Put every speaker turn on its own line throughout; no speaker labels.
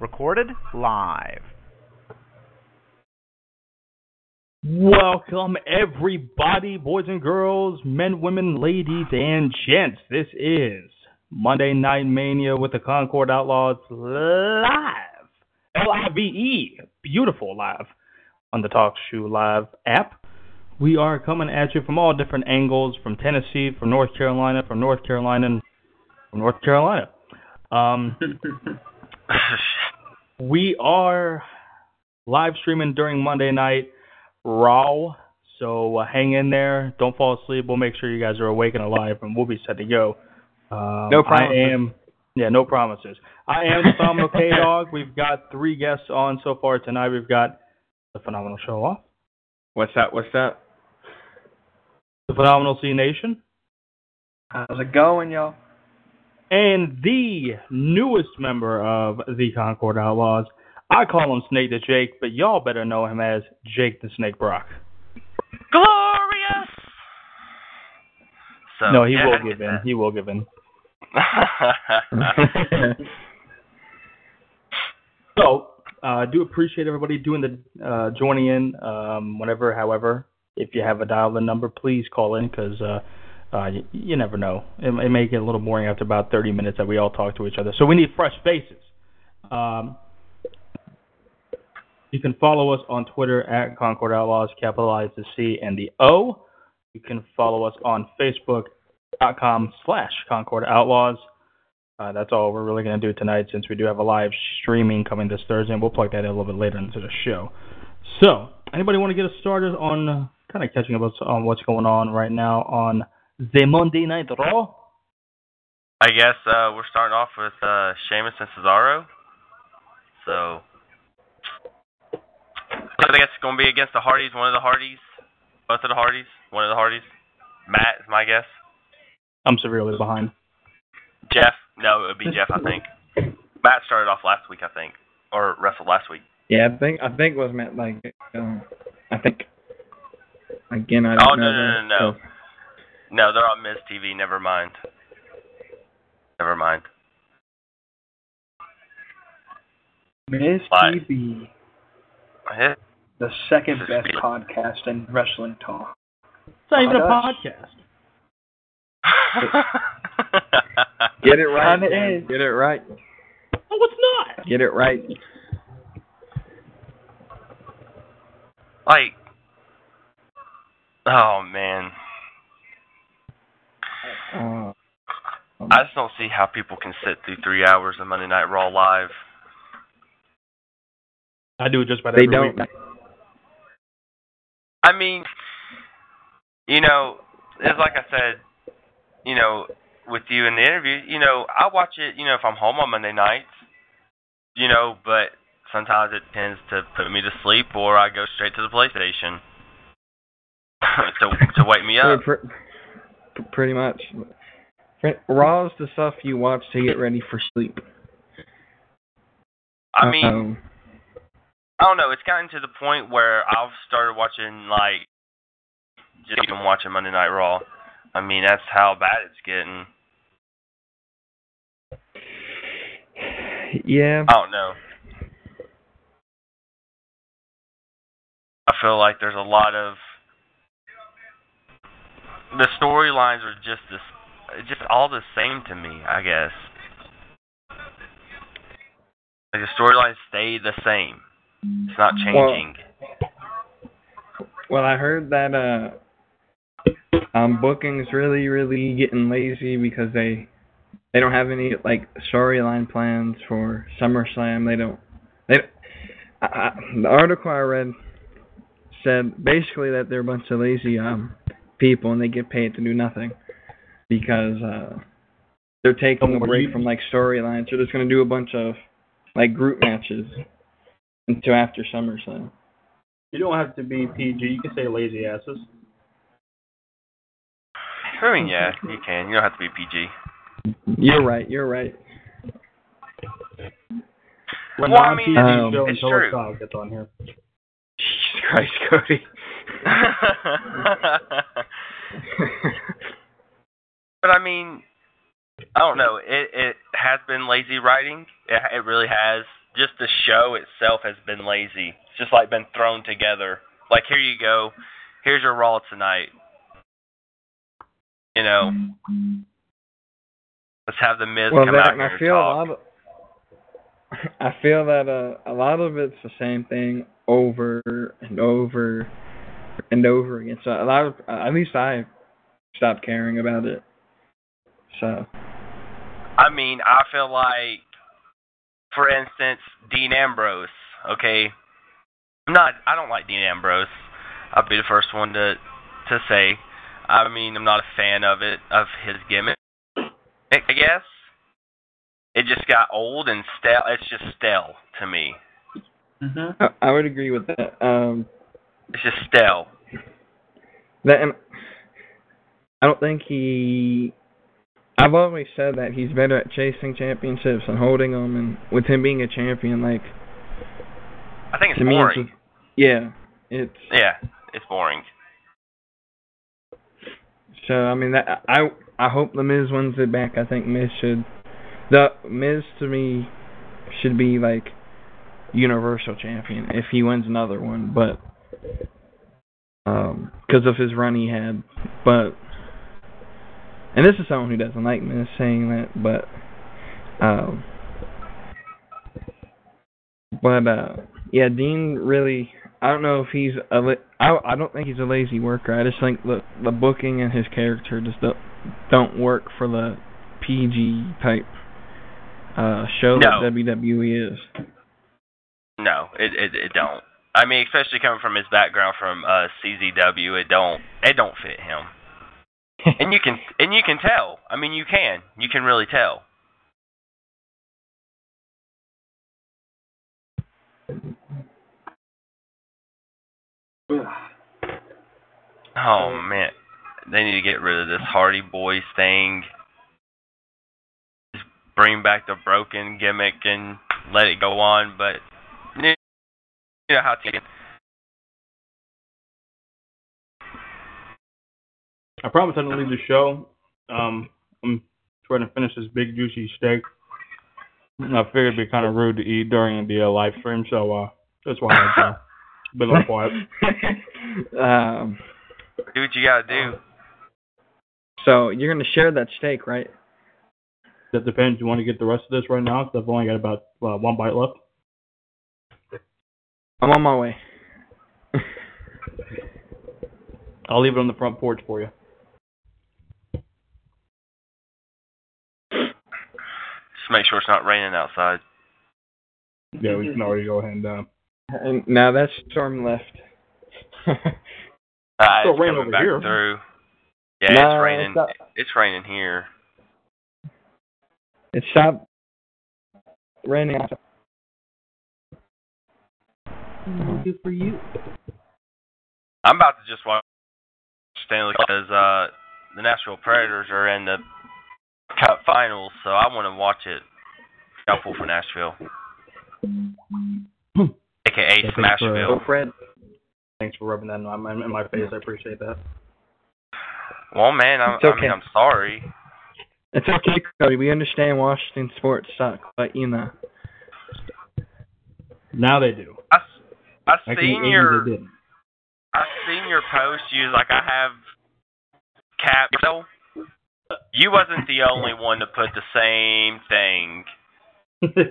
Recorded live. Welcome, everybody, boys and girls, men, women, ladies, and gents. This is Monday Night Mania with the Concord Outlaws live. L I V E. Beautiful live on the Talk Shoe Live app. We are coming at you from all different angles from Tennessee, from North Carolina, from North Carolina, from North Carolina. Um, we are live streaming during Monday night Raw. So uh, hang in there. Don't fall asleep. We'll make sure you guys are awake and alive, and we'll be set to go. Um,
no promises.
I am, yeah, no promises. I am the phenomenal K Dog. We've got three guests on so far tonight. We've got the phenomenal show off.
What's that? What's that?
The phenomenal C Nation.
How's it going, y'all?
And the newest member of the Concord Outlaws. I call him Snake the Jake, but y'all better know him as Jake the Snake Brock.
Glorious. So,
no, he
yeah,
will give in. He will give in. so, I uh, do appreciate everybody doing the uh, joining in. Um, whenever, however, if you have a dial-in number, please call in because uh, uh, you, you, never know. It, it, may get a little boring after about 30 minutes that we all talk to each other. So we need fresh faces. Um, you can follow us on Twitter at Concord Outlaws, capitalize the C and the O. You can follow us on Facebook.com slash Concord Outlaws. Uh, that's all we're really going to do tonight since we do have a live streaming coming this Thursday, and we'll plug that in a little bit later into the show. So, anybody want to get us started on uh, kind of catching up on what's going on right now on the Monday Night Raw?
I guess uh, we're starting off with uh, Sheamus and Cesaro. So, I guess it's going to be against the Hardys, one of the Hardys, both of the Hardys, one of the Hardys. Matt is my guess.
I'm severely behind.
Jeff? No, it would be Jeff, I think. Matt started off last week, I think, or wrestled last week.
Yeah, I think I think it was Matt like um, I think again I don't
oh,
know.
Oh no, no, no, no,
so.
No. they're on Miz TV. Never mind. Never mind.
Miz
Bye.
TV,
Hit.
the second best
me.
podcast in wrestling talk.
It's not even a
Oh,
podcast.
Get it right.
Kinda
man.
is.
Get it right.
Oh, it's not.
Get it right.
like, oh man,
Uh,
I just don't see how people can sit through three hours of Monday Night Raw live.
I do it just about
they
every
don't.
week.
I mean, you know, it's like I said, you know, with you in the interview, you know, I watch it, you know, if I'm home on Monday nights, you know, but sometimes it tends to put me to sleep or I go straight to the PlayStation to to wake me up.
pr- pr- pretty much. Raw is the stuff you watch to get ready for sleep.
I mean,
Um,
I don't know. It's gotten to the point where I've started watching like just even watching Monday Night Raw. I mean, that's how bad it's getting.
yeah.
I don't know. I feel like there's a lot of the storylines are just this, just all the same to me. I guess like the storylines stay the same. It's not changing.
Well, I heard that uh, um, booking's really, really getting lazy because they they don't have any like storyline plans for SummerSlam. They don't. They I, I, the article I read said basically that they're a bunch of lazy um people and they get paid to do nothing because uh they're taking a break from like storylines. They're just gonna do a bunch of like group matches until after SummerSlam.
You don't have to be PG. You can say lazy asses.
I mean, yeah, you can. You don't have to be PG.
You're right. You're right.
We're
Well, I mean,
PG
Um,
show
it's
until
true.
Gets on here.
Jesus Christ, Cody.
but I mean, I don't know. It it has been lazy writing. It it really has. Just the show itself has been lazy. It's just like been thrown together. Like here you go. Here's your Raw tonight. You know. Let's have the Miz
well,
come
that,
out
and I feel a
talk.
lot of. I feel that uh, a lot of it's the same thing over and over and over again. So a lot of, uh, at least I stopped caring about it. So
I mean, I feel like, for instance, Dean Ambrose. Okay, I'm not. I don't like Dean Ambrose. I'll be the first one to to say. I mean, I'm not a fan of it of his gimmick. I guess it just got old and stale. It's just stale to me.
Mm-hmm.
I, I would agree with that. Um,
It's just stale.
that and I don't think he. I've always said that he's better at chasing championships and holding them, and with him being a champion, like
I think it's
it's
boring.
just, yeah, it's
Yeah, it's boring.
So I mean that I I hope the Miz wins it back. I think Miz should the Miz to me should be like Universal Champion if he wins another one, but um because of his run he had, but and this is someone who doesn't like me saying that, but um but uh yeah, Dean really I don't know if he's a li- I I don't think he's a lazy worker. I just think the the booking and his character just don't don't work for the PG type uh show
No.
that WWE is.
No, it, it it don't. I mean, especially coming from his background from uh CZW, it don't it don't fit him. and you can and you can tell. I mean, you can. You can really tell. Oh man, they need to get rid of this Hardy Boys thing. Just bring back the broken gimmick and let it go on. But know how to.
I promise I didn't leave the show. Um, I'm trying to finish this big juicy steak. And I figured it'd be kind of rude to eat during the uh, live stream, so uh, that's why I've uh, been a little quiet.
um
Do what you gotta do.
so you're gonna share that steak, right?
That depends. You want to get the rest of this right now? Because I've only got about uh, one bite left.
I'm on my way.
I'll leave it on the front porch for you.
Just make sure it's not raining outside.
Yeah, we can already go ahead and. Uh,
And now that storm left.
Ah,
Still
it's
rain
coming
over here.
through. Yeah,
Nah,
it's raining.
it's not-
It's raining here.
it stopped raining. outside.
Good for you.
I'm about to just watch Stanley because uh, the Nashville Predators are in the Cup Finals, so I want to watch it. I'll for Nashville, aka
Yeah, thanks for-
Go
Smashville.
Fred.
Thanks for rubbing that in my, in my face. I appreciate that.
Well, man, I'm,
It's
I
okay.
mean, I'm sorry.
It's okay, Cody. We understand Washington sports suck, but you know.
Now they do.
I, I seen your. I seen your post. You like, I have cap. So you wasn't the only one to put the same thing.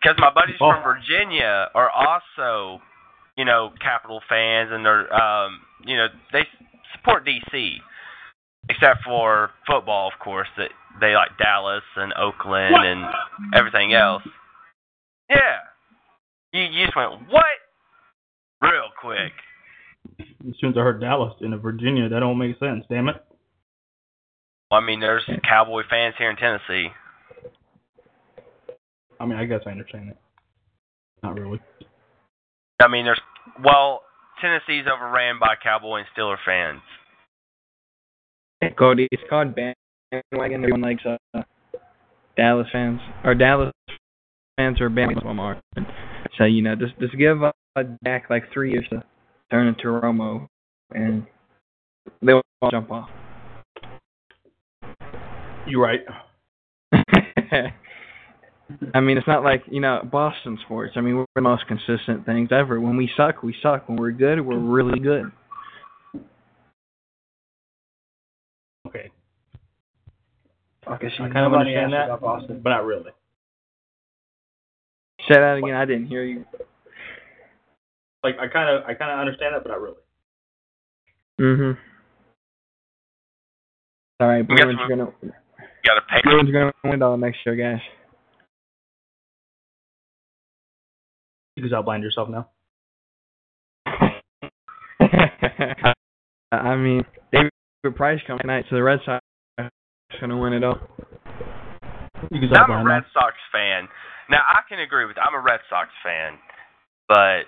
Because my buddies
Oh.
from Virginia are also, you know, Capital fans, and they're, um, you know, they support DC, except for football, of course. That they like Dallas and Oakland
What?
and everything else. Yeah, you, you just went what? Real quick.
as soon as I heard Dallas in Virginia, that don't make sense. Damn it.
Well, I mean, there's Cowboy fans here in Tennessee.
I mean, I guess I understand it. Not really.
I mean, there's well, Tennessee's overran by Cowboy and Steeler fans.
Cody, it's called bandwagon. Everyone likes uh, Dallas fans or Dallas fans are bandwagon. So you know, just just give Dak like three years to turn into Romo, and they'll all jump off.
You're right.
I mean, it's not like you know Boston sports. I mean, we're the most consistent things ever. When we suck, we suck. When we're good, we're really good.
Okay.
Okay, so
I kind of understand that,
about Boston.
but not really.
Say that again. I didn't hear you.
Like I kind of I kind of understand that, but not really.
Mhm. All right,
Guess
Bruins are gonna
You got to pay.
Bruins are gonna win it all next year, guys.
You can outblind yourself now.
I mean, David Price coming tonight, so the Red Sox are gonna win it all.
You can
I'm a
outblind
Red
now.
Sox fan. Now I can agree with. I'm a Red Sox fan, but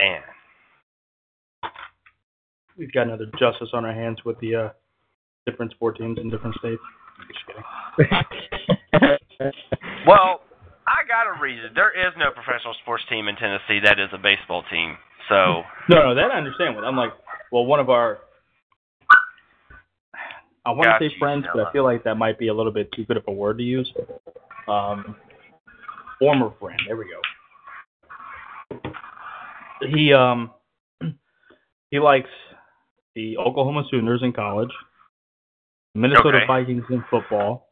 man,
We've got another justice on our hands with the uh, different sport teams in different states.
Well, I got a reason. There is no professional sports team in Tennessee that is a baseball team. So
No, no, that I understand. With I'm like, well, one of our, I want to say
you,
friends, but I feel like that might be a little bit too good of a word to use. Um, former friend. There we go. He um, he likes the Oklahoma Sooners in college, Minnesota
Okay.
Vikings in football.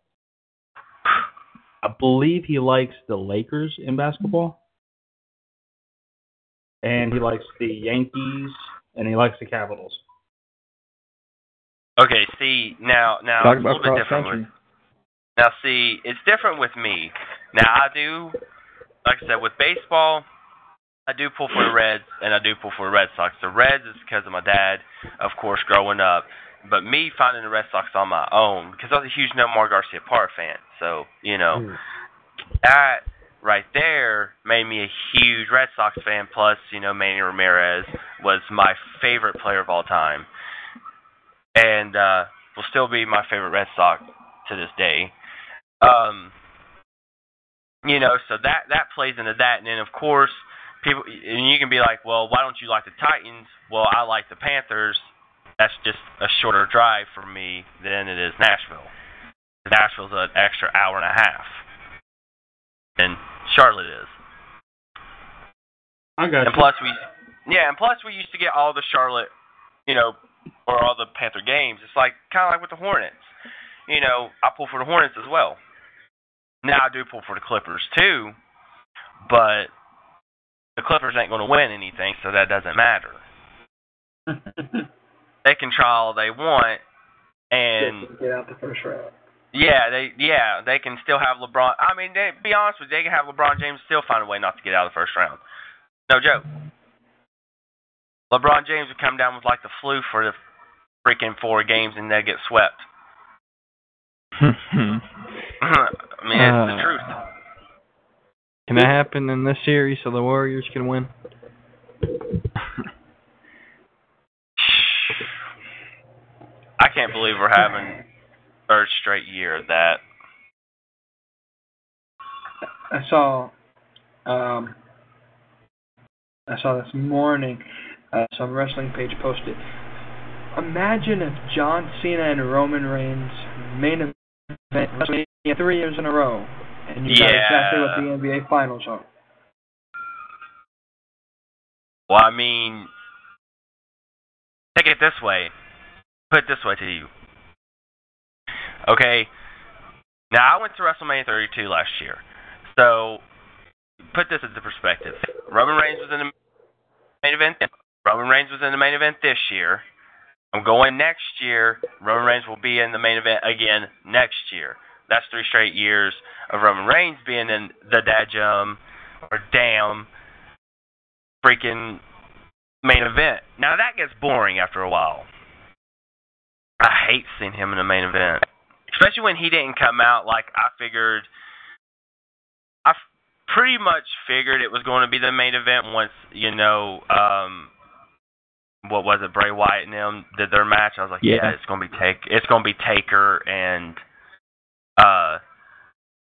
I believe he likes the Lakers in basketball. And he likes the Yankees and he likes the Capitals.
okay, see now now
Talk
it's a little bit
cross
different with. Now, see, it's different with me. Now, I do, like I said, with baseball, I do pull for the Reds and I do pull for the Red Sox. The Reds is because of my dad, of course, growing up. But me finding the Red Sox on my own, because I was a huge Nomar Garciaparra fan. So, you know,
Hmm.
that right there made me a huge Red Sox fan. Plus, you know, Manny Ramirez was my favorite player of all time. And uh, will still be my favorite Red Sox to this day. Um, you know, so that that plays into that, and then of course, people, and you can be like, well, why don't you like the Titans? Well, I like the Panthers. That's just a shorter drive for me than it is Nashville. Nashville's an extra hour and a half, and Charlotte is.
I got
And plus, we, yeah, and plus we used to get all the Charlotte, you know, or all the Panther games. It's like kind of like with the Hornets. You know, I pull for the Hornets as well. Now I do pull for the Clippers too, but the Clippers ain't going to win anything, so that doesn't matter. They can try all they want, and
get out the first round.
yeah, they yeah they can still have LeBron. I mean, they, be honest with you, they can have LeBron James still find a way not to get out of the first round. No joke. LeBron James would come down with like the flu for the freaking four games and they get swept. I mean, it's the
Uh,
truth.
Can that happen in this series so the Warriors can win?
I can't believe we're having third straight year of that.
I saw, um, I saw this morning, uh, some wrestling page posted. Imagine if John Cena and Roman Reigns main event WrestleMania three years in a row, and you got exactly what the NBA Finals are.
Well, I mean, take it this way. Put it this way to you. Okay. Now I went to WrestleMania 32 last year, so put this into perspective. Roman Reigns was in the main event. Roman Reigns was in the main event this year. I'm going next year. Roman Reigns will be in the main event again next year. That's three straight years of Roman Reigns being in the Dajum or Damn freaking main event. Now that gets boring after a while. I hate seeing him in the main event, especially when he didn't come out like I figured. I f- pretty much figured it was going to be the main event once you know um what was it Bray Wyatt and them did their match. I was like, yeah,
Yeah.
it's going to be take it's going to be Taker and uh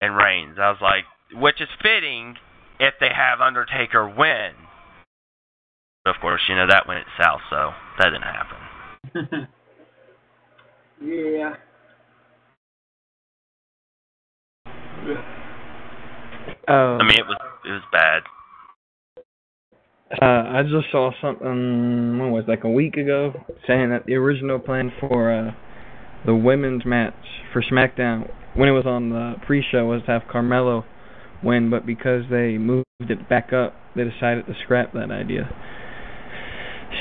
and Reigns. I was like, which is fitting if they have Undertaker win. But of course, you know that went south, so that didn't happen.
yeah.
Uh,
I mean, it was it was bad.
Uh, I just saw something, when was it, like a week ago, saying that the original plan for uh, the women's match for SmackDown, when it was on the pre-show, was to have Carmella win, but because they moved it back up, they decided to scrap that idea.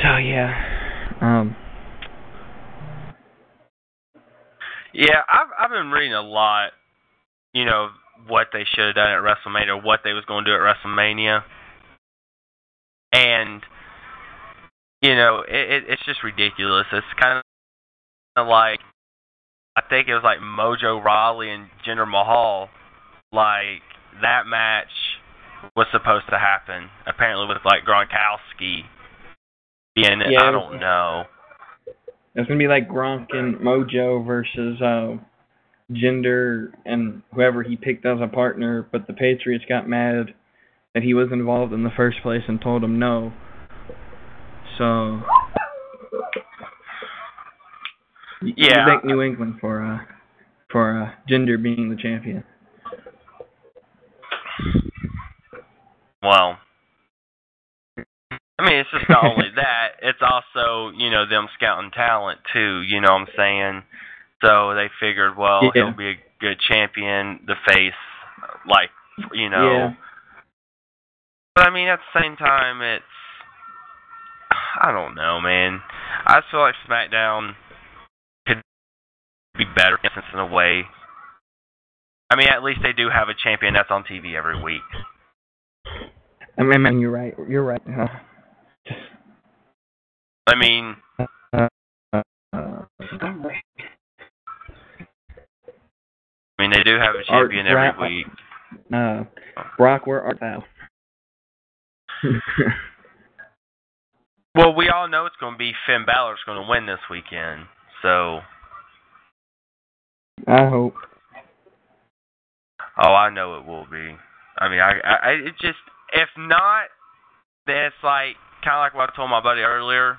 So yeah, um,
Yeah, I've I've been reading a lot. You know what they should have done at WrestleMania, or what they was going to do at WrestleMania, and you know it, it it's just ridiculous. It's kind of like I think it was like Mojo Rawley and Jinder Mahal. Like that match was supposed to happen. Apparently with like Gronkowski being it.
Yeah,
I don't know.
it's gonna be like Gronk and Mojo versus uh, Jinder and whoever he picked as a partner, but the Patriots got mad that he was involved in the first place and told him no. So
Yeah.
you thank New England for uh for uh Jinder being the champion.
Well, I mean, it's just not only that; it's also you know them scouting talent too. You know what I'm saying? So they figured, well,
Yeah.
he'll be a good champion, the face, like you know.
Yeah.
But I mean, at the same time, it's I don't know, man. I just feel like SmackDown be better in a way. I mean, at least they do have a champion that's on TV every week.
I mean, I mean you're right. You're right. Uh,
I mean, I mean, they do have a
Art
champion every week.
uh, Brock, where art thou?
Well, we all know it's going to be Finn Balor's going to win this weekend. So,
I hope.
oh, I know it will be. I mean, I, I, I it just if not, then it's like kind of like what I told my buddy earlier.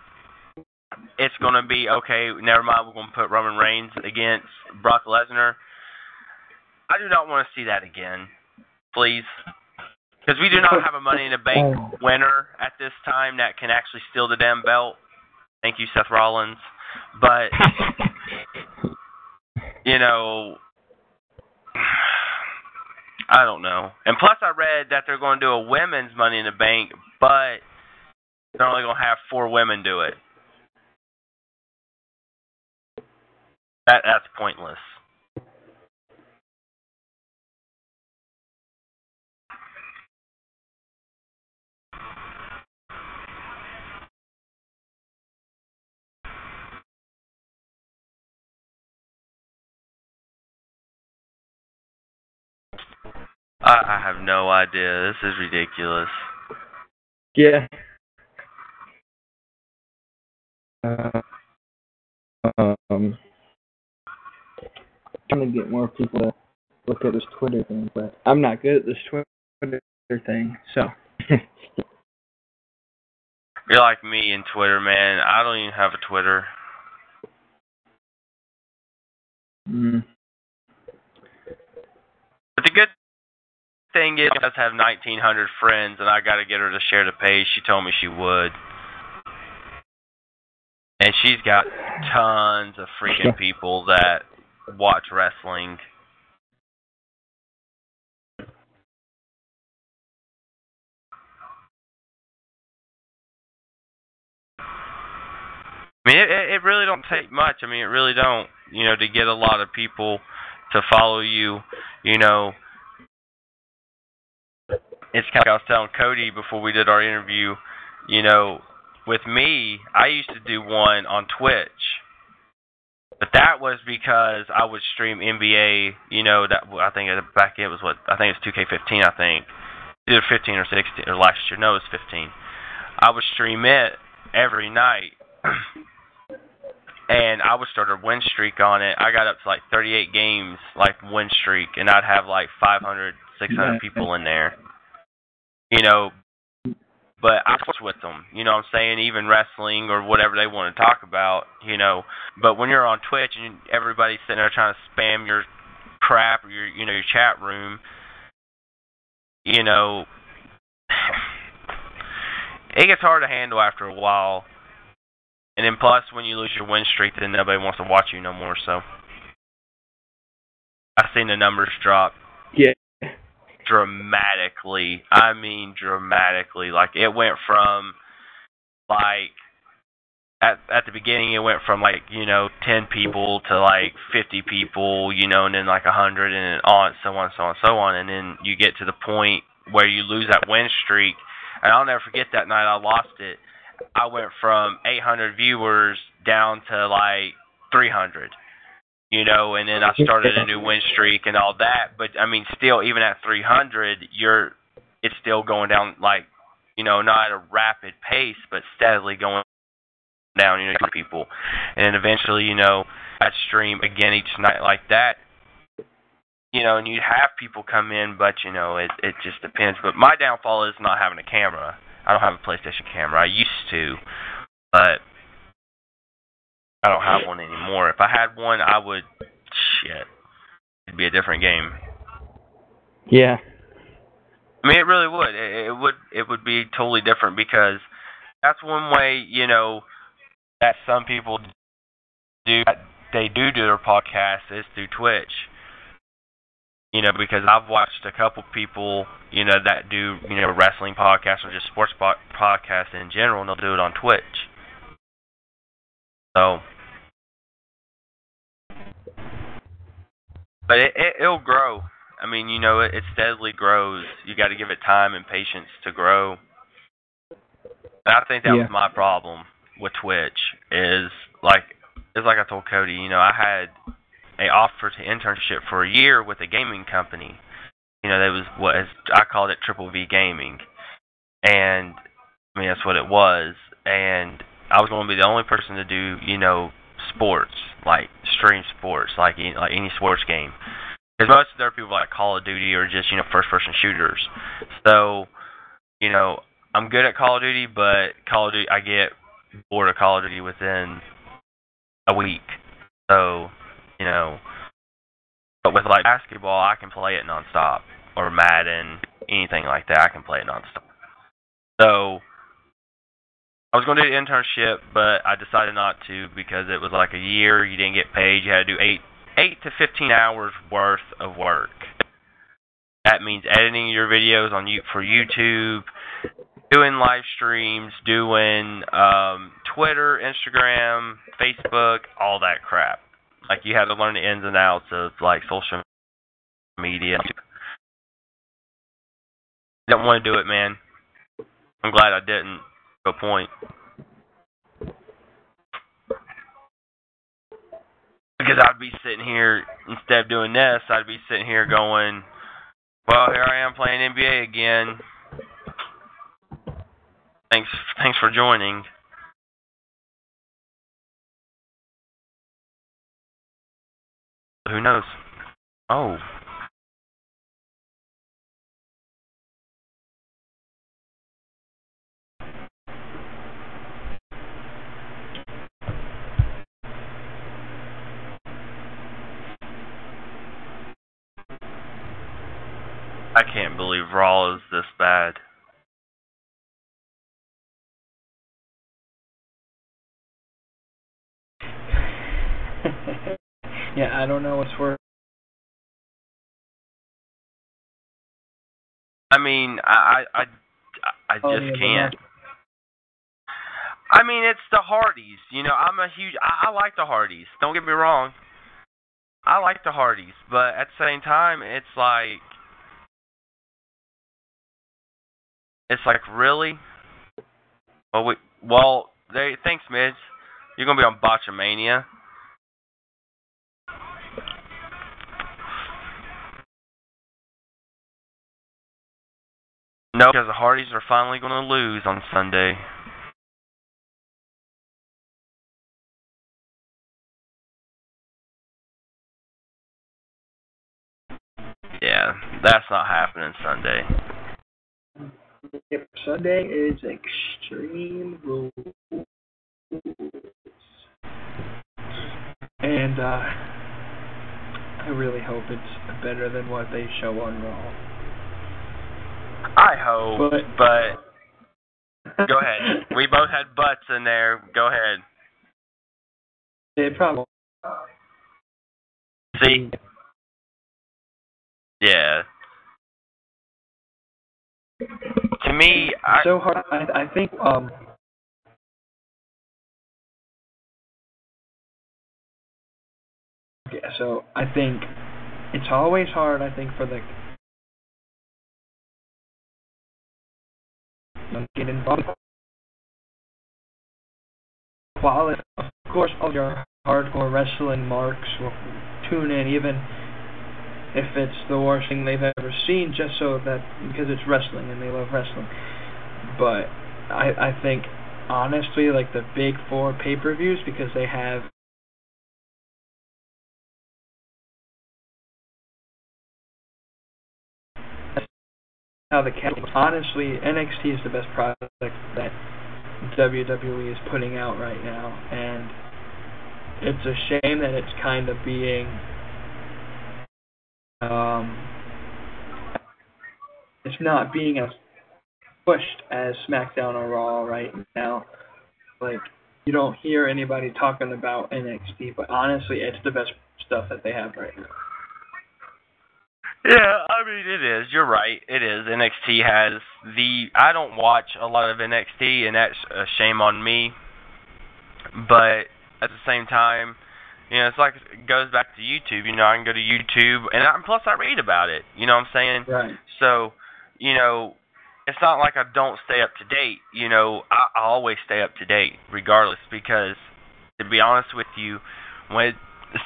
It's going to be okay. Never mind. We're going to put Roman Reigns against Brock Lesnar. I do not want to see that again, please, because we do not have a Money in the Bank oh. winner at this time that can actually steal the damn belt. Thank you, Seth Rollins. But you know, I don't know. And plus, I read that they're going to do a women's Money in the Bank, but they're only going to have four women do it. That that's pointless. I, I have no idea. This is ridiculous.
Yeah. Uh, um, trying to get more people to look at this Twitter thing, but I'm not good at this Twitter thing, so.
You're like me in Twitter, man. I don't even have a Twitter.
mm.
But the good thing is, I does have 1,900 friends, and I got to get her to share the page. She told me she would. And she's got tons of freaking people that watch wrestling. I mean, it it really don't take much. I mean, it really don't. You know, to get a lot of people to follow you. You know, it's kind of like I was telling Cody before we did our interview. You know, with me, I used to do one on Twitch, But that was because I would stream NBA. You know that I think back it was what I think it was 2K15. I think either 15 or 16 or last year. No, it was 15. I would stream it every night. and I would start a win streak on it. I got up to like 38 games, like win streak, and I'd have like 500, 600 people in there. You know, but I switch with them. You know what I'm saying? Even wrestling or whatever they want to talk about, you know. But when you're on Twitch and everybody's sitting there trying to spam your crap or your you know your chat room, you know, it gets hard to handle after a while. And then plus, when you lose your win streak, then nobody wants to watch you no more. So I've seen the numbers drop. Dramatically. I mean, dramatically. Like it went from like at at the beginning it went from like you know ten people to like fifty people you know and then like a hundred and on so on so on so on and then you get to the point where you lose that win streak and I'll never forget that night I lost it I went from 800 viewers down to like 300 you know and then I started a new win streak and all that but I mean still even at 300 you're it's still going down like you know not at a rapid pace but steadily going down, you know, people. And then eventually, you know, I'd stream again each night like that. You know, and you'd have people come in, but you know, it it just depends. But my downfall is not having a camera. I don't have a PlayStation camera. I used to, but I don't have one anymore. If I had one, I would shit. It'd be a different game.
Yeah.
I mean, it really would. It, it would. It would be totally different because that's one way. You know, that some people do they do do their podcast is through Twitch. You know, because I've watched a couple people, you know, that do, you know, wrestling podcasts or just sports po- podcasts in general, and they'll do it on Twitch. So, but it, it it'll grow. I mean, you know, it, it steadily grows. You got to give it time and patience to grow. And I think that
Yeah.
was my problem with Twitch is like it's like I told Cody, you know, I had a offer to internship for a year with a gaming company. You know, that was what is, I called it Triple V Gaming, and I mean that's what it was. And I was going to be the only person to do you know sports like stream sports like like any sports game. Because most of their people like Call of Duty or just you know first person shooters. So you know I'm good at Call of Duty, but Call of Duty I get bored of Call of Duty within a week. So, you know, but with like basketball, I can play it nonstop, or Madden, anything like that, I can play it nonstop. So, was going to do an internship, but I decided not to because it was like a year. You didn't get paid. You had to do eight eight to fifteen hours worth of work. That means editing your videos on you for YouTube, doing live streams, doing um, Twitter, Instagram, Facebook, all that crap. Like you had to learn the ins and outs of like social media. Don't want to do it, man. I'm glad I didn't. A point. Because I'd be sitting here instead of doing this, I'd be sitting here going, "Well, here I am playing NBA again." Thanks, thanks for joining. Who knows? Oh. I can't believe Raw is this bad.
yeah, I don't know what's worse.
I mean, I I I, I just can't. I mean, it's the Hardys. You know, I'm a huge. I, I like the Hardys. Don't get me wrong. I like the Hardys, but at the same time, it's like, It's like really. Well, we, well, they thanks, Midge. You're gonna be on Botchamania. No, because the Hardys are finally going to lose on Sunday. Yeah, that's not happening Sunday.
Sunday is Extreme Rules. And uh, I really hope it's better than what they show on Raw.
I hope,
But-
but go ahead. We both had butts in there. Go ahead.
It probably.
See? Yeah. To me, I
so hard. I, I think um. Yeah, so I think it's always hard. I think for the get involved. Quality, of course, all your hardcore wrestling marks will tune in, even if it's the worst thing they've ever seen, just so that because it's wrestling and they love wrestling. But I I think honestly, like the big four pay per views, because they have how the cat honestly NXT is the best product that WWE is putting out right now and it's a shame that it's kind of being um it's not being as pushed as SmackDown or Raw right now. Like you don't hear anybody talking about NXT, but honestly it's the best stuff that they have right now.
Yeah, I mean it is. You're right. It is. NXT has the. I don't watch a lot of NXT, and that's a shame on me. But at the same time, you know, it's like it goes back to YouTube. You know, I can go to YouTube, and I, plus I read about it. You know what I'm saying?
Right.
So, you know, it's not like I don't stay up to date. You know, I, I always stay up to date, regardless, because to be honest with you, when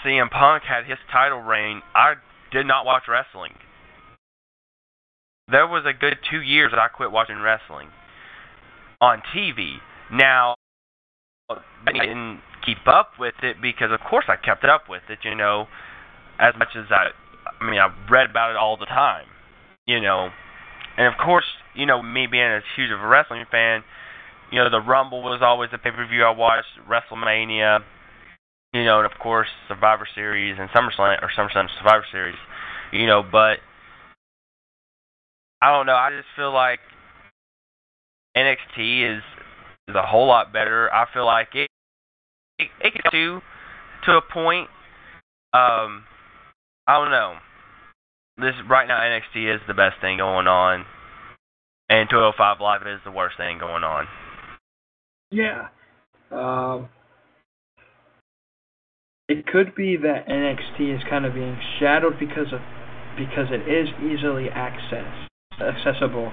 CM Punk had his title reign, I did not watch wrestling. There was a good two years that I quit watching wrestling on TV. Now, I didn't keep up with it because, of course, I kept up with it. You know, as much as I, I mean, I read about it all the time. You know, and of course, you know, me being as huge of a wrestling fan, you know, the Rumble was always a pay per view I watched. WrestleMania, you know, and of course Survivor Series and SummerSlam or SummerSlam Survivor Series, you know, but I don't know. I just feel like NXT is is a whole lot better. I feel like it it, it gets to to a point. Um, I don't know. This right now NXT is the best thing going on, and 205 Live is the worst thing going on.
Yeah. Um, it could be that NXT is kind of being shadowed because of because it is easily access accessible.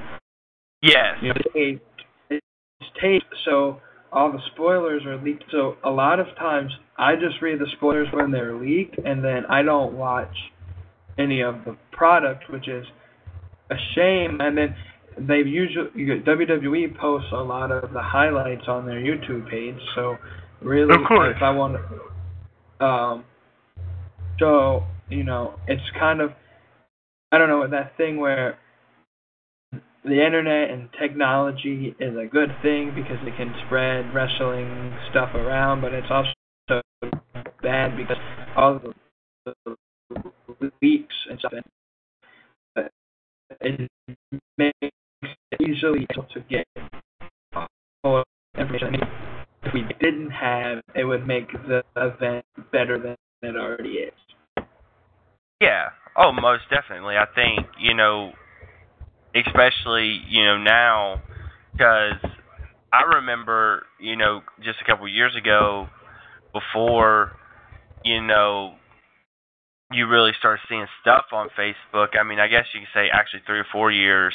Yes.
You know, it's taped, so all the spoilers are leaked. So a lot of times I just read the spoilers when they're leaked, and then I don't watch any of the product, which is a shame. And then they usually WWE posts a lot of the highlights on their YouTube page. So really, if I want to, um, so you know, it's kind of I don't know that thing where the internet and technology is a good thing because it can spread wrestling stuff around, but it's also bad because all the, leaks and stuff. And it makes it easily able to get all information. If we didn't have, it would make the event better than it already is.
Yeah. Oh, most definitely. I think you know, especially you know now, because I remember you know just a couple of years ago, before you know you really start seeing stuff on Facebook. I mean, I guess you could say actually three or four years,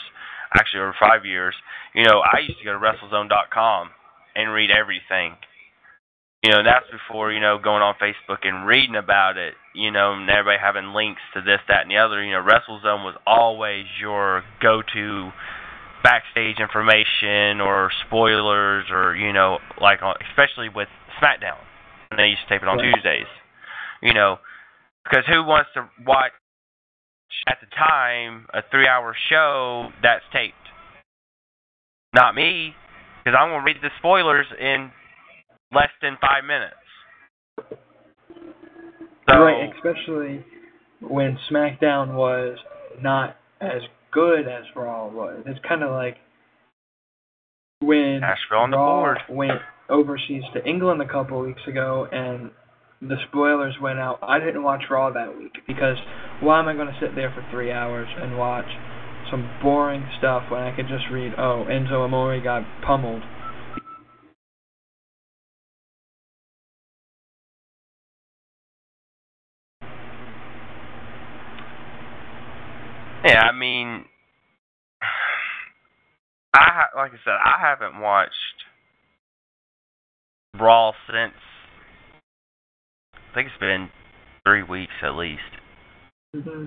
actually over five years. You know, I used to go to WrestleZone.com and read everything. You know, that's before, you know, going on Facebook and reading about it, you know, and everybody having links to this, that, and the other. You know, WrestleZone was always your go to backstage information or spoilers or you know like on, especially with SmackDown when they used to tape it on
Right.
Tuesdays. You know, because who wants to watch at the time a three-hour show that's taped? Not me, because I'm gonna read the spoilers in less than five minutes. So,
right, especially when SmackDown was not as good as Raw was. It's kind of like when
Nashville on the
Raw
board.
went overseas to England a couple weeks ago and the spoilers went out. I didn't watch Raw that week because why am I going to sit there for three hours and watch some boring stuff when I could just read, oh, Enzo Amore got pummeled.
Yeah, I mean, I ha- like I said, I haven't watched Raw since I think it's been three weeks at least.
Mm-hmm.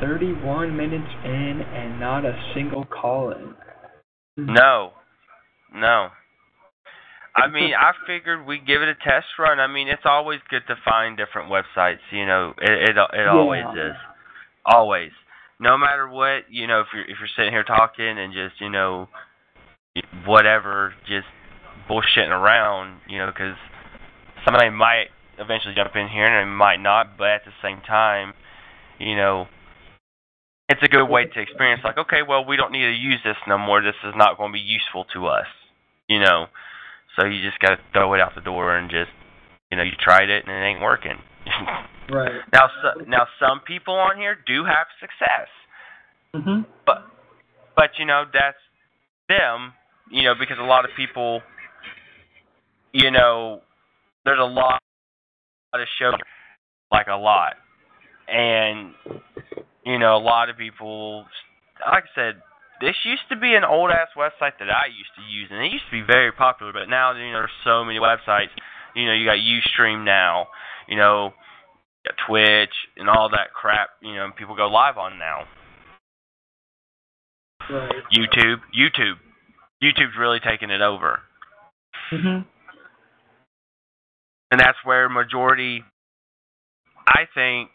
Thirty-one minutes in and not a single call-in.
No, no. I mean, I figured we'd give it a test run. I mean, it's always good to find different websites. You know, it it, it always is, always. No matter what, you know, if you're if you're sitting here talking and just you know, whatever, just bullshitting around, you know, because somebody might eventually jump in here and they might not, but at the same time, you know, it's a good way to experience like, okay, well, we don't need to use this no more. This is not going to be useful to us, you know. So you just got to throw it out the door and just, you know, you tried it and it ain't working.
Right.
now, so, now some people on here do have success,
Mhm.
but but you know that's them, you know, because a lot of people, you know, there's a lot of shows, like a lot, and you know, a lot of people, like I said, this used to be an old ass website that I used to use, and it used to be very popular. But now, you know, there's so many websites. You know, you got UStream now. You know, you got Twitch and all that crap. You know, people go live on now.
Right.
YouTube, YouTube, YouTube's really taking it over,
Mhm.
and that's where majority. I think,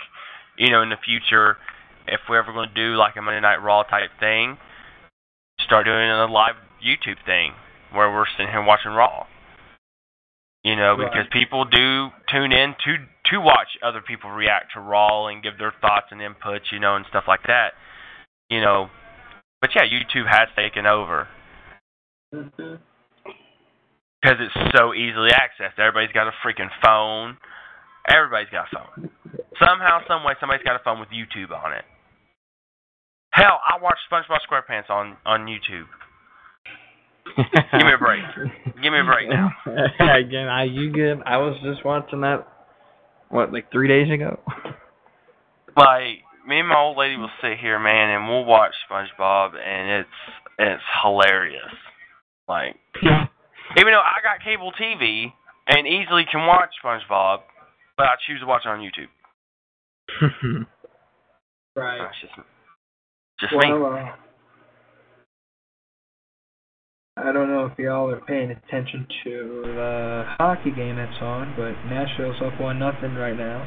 you know, in the future, if we're ever going to do like a Monday Night Raw type thing, start doing a live YouTube thing where we're sitting here watching Raw. You know,
Right.
because people do tune in to to watch other people react to Raw and give their thoughts and inputs, you know, and stuff like that. You know, but yeah, YouTube has taken over
mm-hmm.
because it's so easily accessed. Everybody's got a freaking phone. Everybody's got a phone. Somehow, some way, somebody's got a phone with YouTube on it. Hell, I watch SpongeBob SquarePants on on YouTube. Give me a break. Give me a break now.
Again, I you good? I was just watching that. What, like three days ago?
Like me and my old lady will sit here, man, and we'll watch SpongeBob, and it's it's hilarious. Like even though I got cable TV and easily can watch SpongeBob, but I choose to watch it on YouTube.
Right.
That's just just me.
Uh, I don't know if y'all are paying attention to the hockey game that's on, but Nashville's up one nothing right now.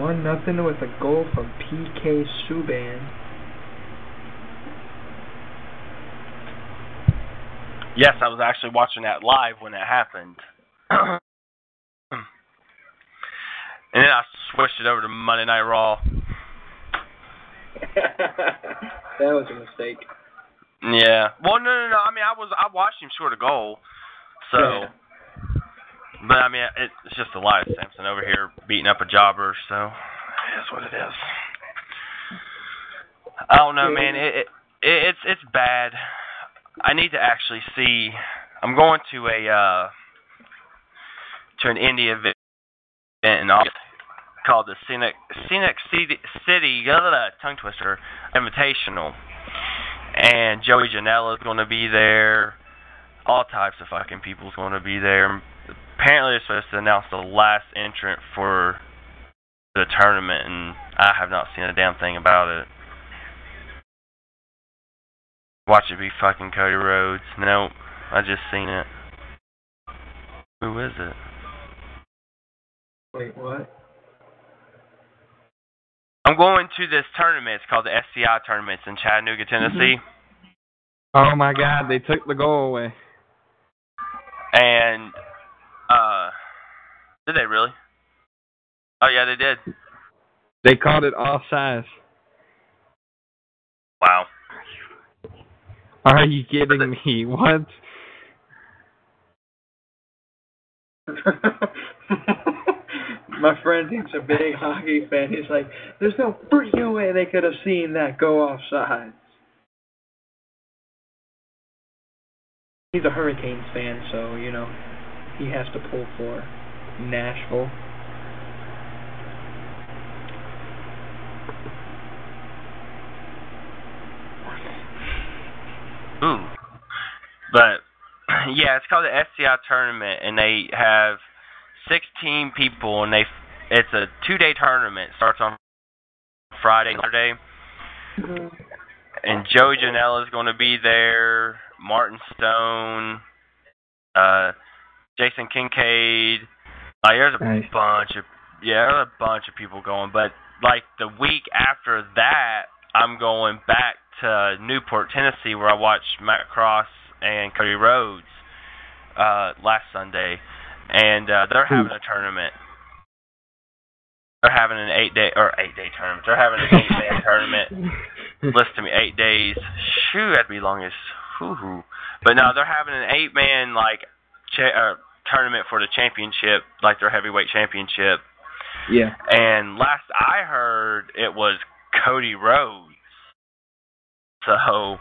One nothing with a goal from PK Subban.
Yes, I was actually watching that live when it happened. and then I switched it over to Monday Night Raw.
that was a mistake.
Yeah. Well, no, no, no. I mean, I was I watched him score the goal. So,
Yeah.
but I mean, it, it's just Elias Samson over here beating up a jobber. So, it is what it is. I don't know, man. It, it, it it's it's bad. I need to actually see. I'm going to a uh to an indie event in August called the Scenic Scenic City, City tongue twister Invitational, and Joey Janela is going to be there. all types of fucking people's going to be there. Apparently, they're supposed to announce the last entrant for the tournament, and I have not seen a damn thing about it. Watch it be fucking Cody Rhodes. Nope, I just seen it. Who is it?
Wait, what?
I'm going to this tournament. It's called the SCI tournament. It's in Chattanooga, Tennessee.
Oh my God, they took the goal away.
And uh did they really? Oh yeah, they did.
They called it offsides.
Wow.
Are you kidding me? What?
My friend, he's a big hockey fan. He's like, "There's no freaking way they could have seen that go offside." He's a Hurricanes fan, so you know he has to pull for Nashville.
Ooh. But yeah, it's called the SCI tournament, and they have 16 people, and they it's a two-day tournament. Starts on Friday, Saturday, and Joey Janela is going to be there. Martin Stone, uh, Jason Kincaid. Like, there's a
Nice.
bunch of yeah, there's a bunch of people going. But like the week after that, I'm going back to Newport, Tennessee, where I watched Matt Cross and Cody Rhodes uh, last Sunday, and uh, they're having a tournament. They're having an eight day or eight day tournament. They're having an eight day tournament. Listen to me, eight days. Shoo, that'd be long as hoo hoo. But no, they're having an eight man like cha- uh, tournament for the championship, like their heavyweight championship.
Yeah.
And last I heard, it was Cody Rhodes. So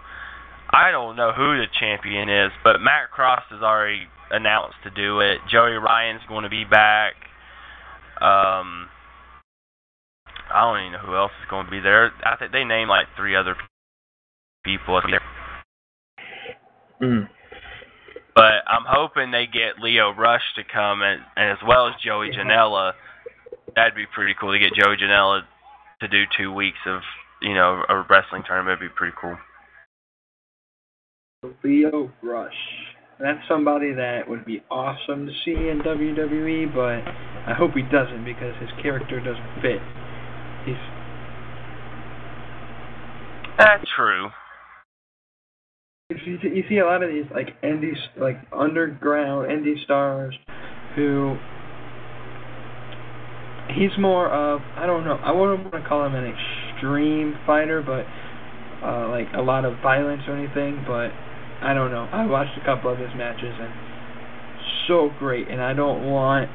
I don't know who the champion is, but Matt Cross has already announced to do it. Joey Ryan's going to be back. Um, I don't even know who else is going to be there. I think they named like three other people. there.
Mm.
But I'm hoping they get Lio Rush to come and, and as well as Joey Janela. That'd be pretty cool to get Joey Janela to do two weeks of you know a wrestling tournament. Would be pretty cool.
Lio Rush. That's somebody that would be awesome to see in WWE, but I hope he doesn't because his character doesn't fit. He's
That's true.
you see, you see a lot of these like indie like underground indie stars who he's more of I don't know I wouldn't want to call him an extreme fighter but uh like a lot of violence or anything but I don't know I watched a couple of his matches and so great and I don't want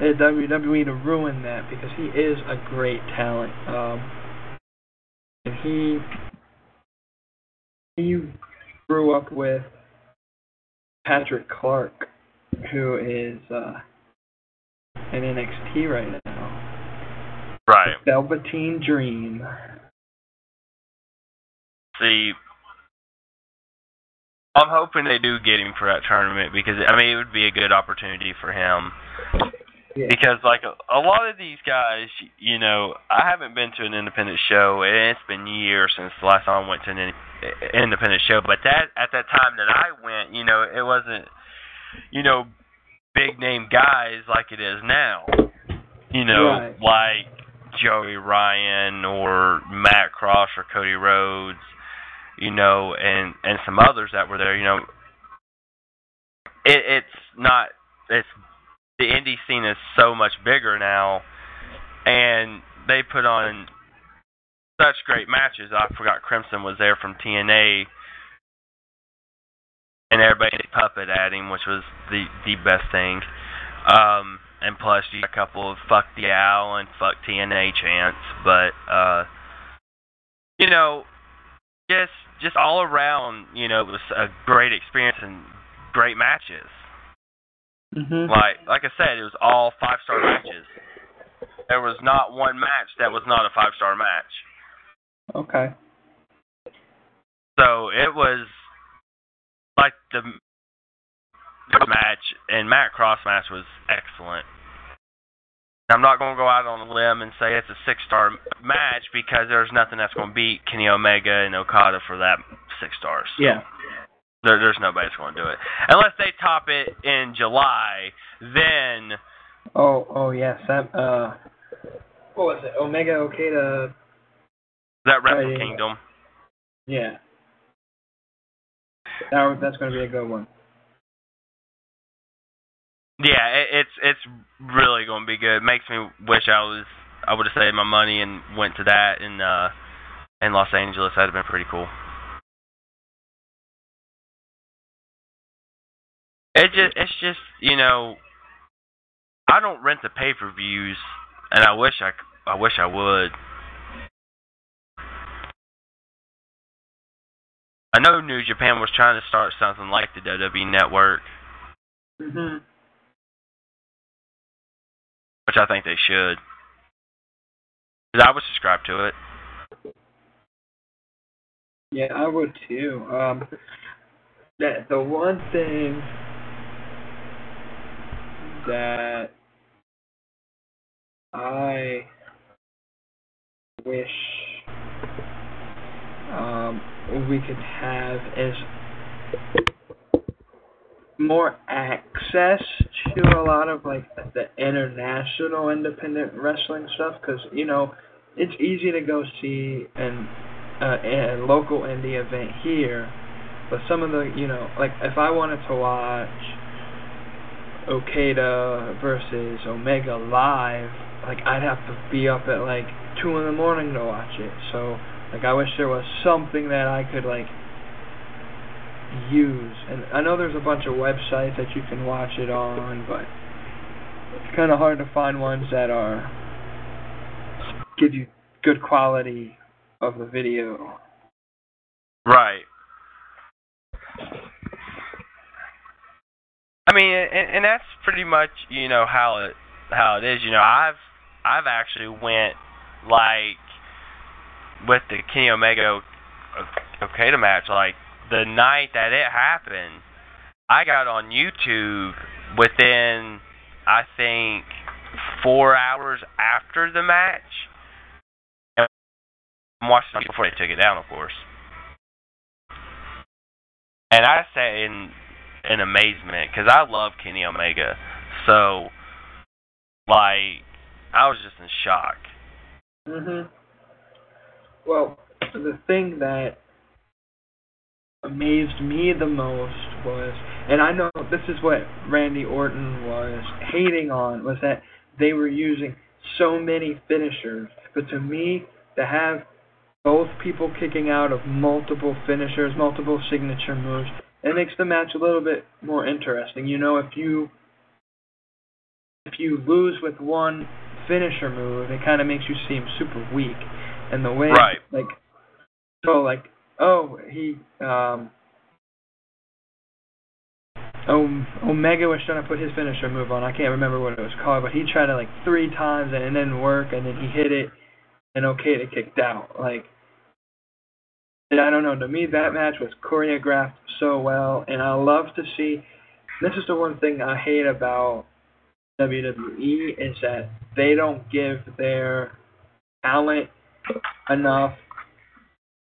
the WWE to ruin that because he is a great talent um and he he grew up with Patrick Clark, who is uh, in NXT right now.
Right.
Velveteen Dream.
See, I'm hoping they do get him for that tournament because I mean it would be a good opportunity for him.
Yeah.
Because like a, a lot of these guys, you know, I haven't been to an independent show, and it's been years since the last time I went to an in- independent show. But that at that time that I went, you know, it wasn't, you know, big name guys like it is now. You know,
Right.
like Joey Ryan or Matt Cross or Cody Rhodes, you know, and and some others that were there. You know, it, it's not. It's the indie scene is so much bigger now, and they put on such great matches. I forgot Crimson was there from TNA, and everybody puppet at him, which was the the best thing. Um, and plus, you got a couple of fuck the owl and fuck TNA chants, but uh, you know, just just all around, you know, it was a great experience and great matches.
Mm-hmm.
Like like I said, it was all five star matches. There was not one match that was not a five star match.
Okay.
So it was like the match and Matt Cross match was excellent. I'm not going to go out on a limb and say it's a six star match because there's nothing that's going to beat Kenny Omega and Okada for that six stars. So
Yeah.
There, there's nobody that's going to do it unless they top it in July. Then
Oh, oh yes. That uh, what was it? Omega Okada.
that Wrestle. Kingdom.
Yeah. That that's going to be a good one.
Yeah, it, it's it's really going to be good. It makes me wish I was I would have saved my money and went to that in uh in Los Angeles. That'd have been pretty cool. It just it's just you know I don't rent the pay per views, and I wish I I wish I would. I know New Japan was trying to start something like the WWE Network,
hmm
which I think they should. 'Cause I would subscribe to it.
Yeah, I would too. Um, that the one thing that I wish um, we could have is more access to a lot of like the international independent wrestling stuff because you know it's easy to go see an uh, a local indie event here, but some of the you know like if I wanted to watch Okada versus Omega live, like I'd have to be up at like two in the morning to watch it. So like I wish there was something that I could like use. And I know there's a bunch of websites that you can watch it on, but it's kind of hard to find ones that are give you good quality of the video.
Right. I mean, and, and that's pretty much you know how it how it is. You know, I've I've actually went like with the Kenny Omega Okada match, like the night that it happened, I got on YouTube within I think four hours after the match. And watched it before they took it down, of course. And I sat in in amazement because I love Kenny Omega. So, like, I was just in shock.
Mhm. Well, the thing that amazed me the most was, and I know this is what Randy Orton was hating on, was that they were using so many finishers. But to me, to have both people kicking out of multiple finishers, multiple signature moves, it makes the match a little bit more interesting. You know, if you if you lose with one finisher move, it kind of makes you seem super weak. And the way,
Right.
like, so like, oh, he, um, Omega was trying to put his finisher move on. I can't remember what it was called, but he tried it like three times and it didn't work, and then he hit it, and Okada kicked out. Like, I don't know. To me, that match was choreographed so well, and I love to see. This is the one thing I hate about WWE is that they don't give their talent enough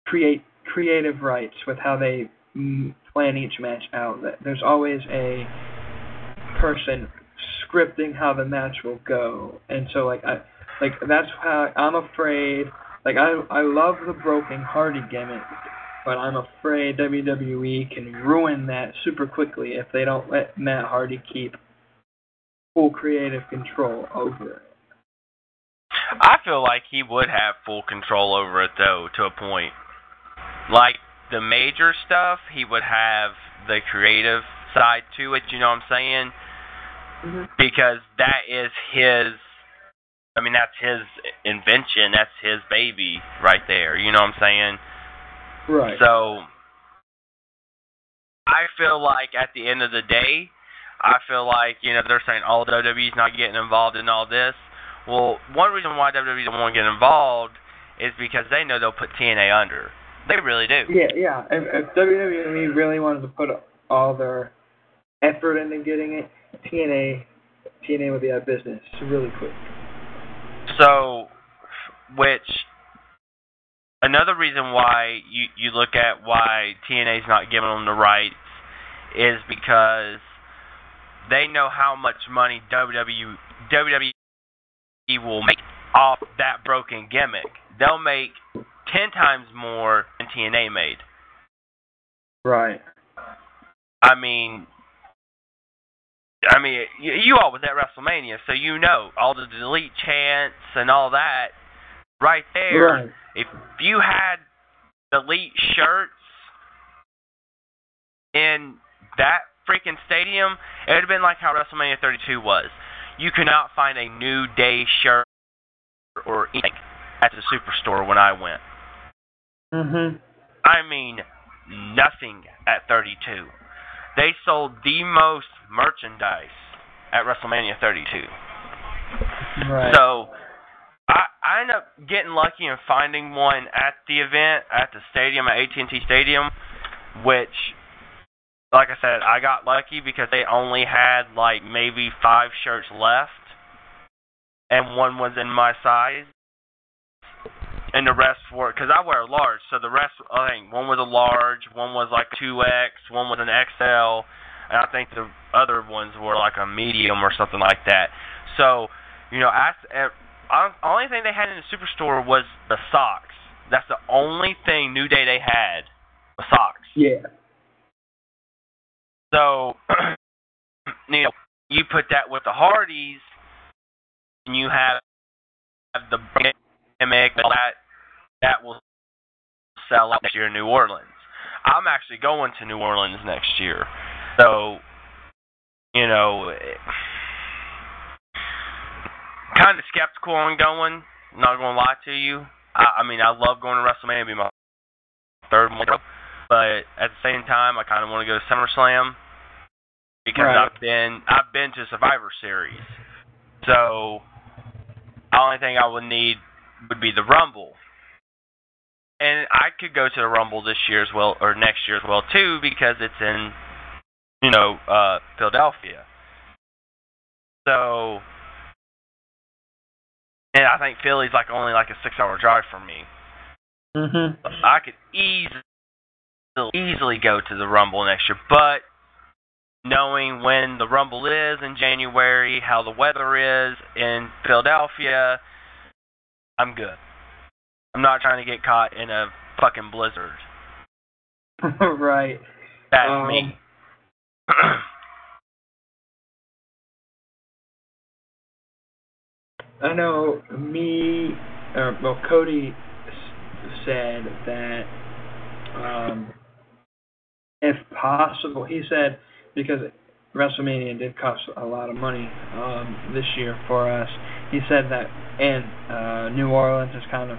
create creative rights with how they mm, plan each match out. There's always a person scripting how the match will go, and so like I like that's how I'm afraid. Like I I love the broken Hardy gimmick, but I'm afraid WWE can ruin that super quickly if they don't let Matt Hardy keep full creative control over it.
I feel like he would have full control over it though, to a point. Like the major stuff, he would have the creative side to it. You know what I'm saying?
Mm-hmm.
Because that is his. I mean, that's his invention. That's his baby right there. You know what I'm saying?
Right.
So I feel like at the end of the day, I feel like you know they're saying all WWE's not getting involved in all this. Well, one reason why WWE don't want to get involved is because they know they'll put TNA under. They really do.
Yeah, yeah. If, if WWE really wanted to put all their effort into getting it, TNA TNA would be out of business really quick.
So, which another reason why you you look at why TNA's not giving them the rights is because they know how much money WWE WWE will make off that broken gimmick. They'll make ten times more than TNA made.
Right.
I mean, I mean, you, you all was at WrestleMania, so you know all the delete chants and all that. Right there,
Right.
if you had delete shirts in that freaking stadium, it would have been like how WrestleMania 32 was. You could not find a New Day shirt or anything at the Superstore when I went.
Mhm.
I mean, nothing at 32. They sold the most merchandise at WrestleMania 32.
Right.
So I I ended up getting lucky and finding one at the event at the stadium at AT&T Stadium, which, like I said, I got lucky because they only had like maybe five shirts left, and one was in my size, and the rest were because I wear a large, so the rest I think one was a large, one was like two X, one was an XL, and I think the other ones were like a medium or something like that. So, you know, I, eh, I only thing they had in the superstore was the socks. That's the only thing New Day they had was socks.
yeah.
So, you know, you put that with the Hardys, and you have, have the gimmick that that will sell out next year in New Orleans. I'm actually going to New Orleans next year, so you know, kind of skeptical on going. Not going to lie to you. I, I mean, I love going to WrestleMania. Be my third one, but at the same time, I kind of want to go to SummerSlam because
Right.
I've been I've been to Survivor Series. So the only thing I would need would be the Rumble. And I could go to the Rumble this year as well or next year as well too because it's in you know, uh Philadelphia. So and I think Philly's like only like a six hour drive from me.
Mhm.
I could easily easily go to the Rumble next year, but knowing when the Rumble is in January, how the weather is in Philadelphia, I'm good. I'm not trying to get caught in a fucking blizzard.
right.
That's
Um,
me.
I know me, or well, Cody s- said that um, if possible, he said because WrestleMania did cost a lot of money um, this year for us. He said that, and uh, New Orleans is kind of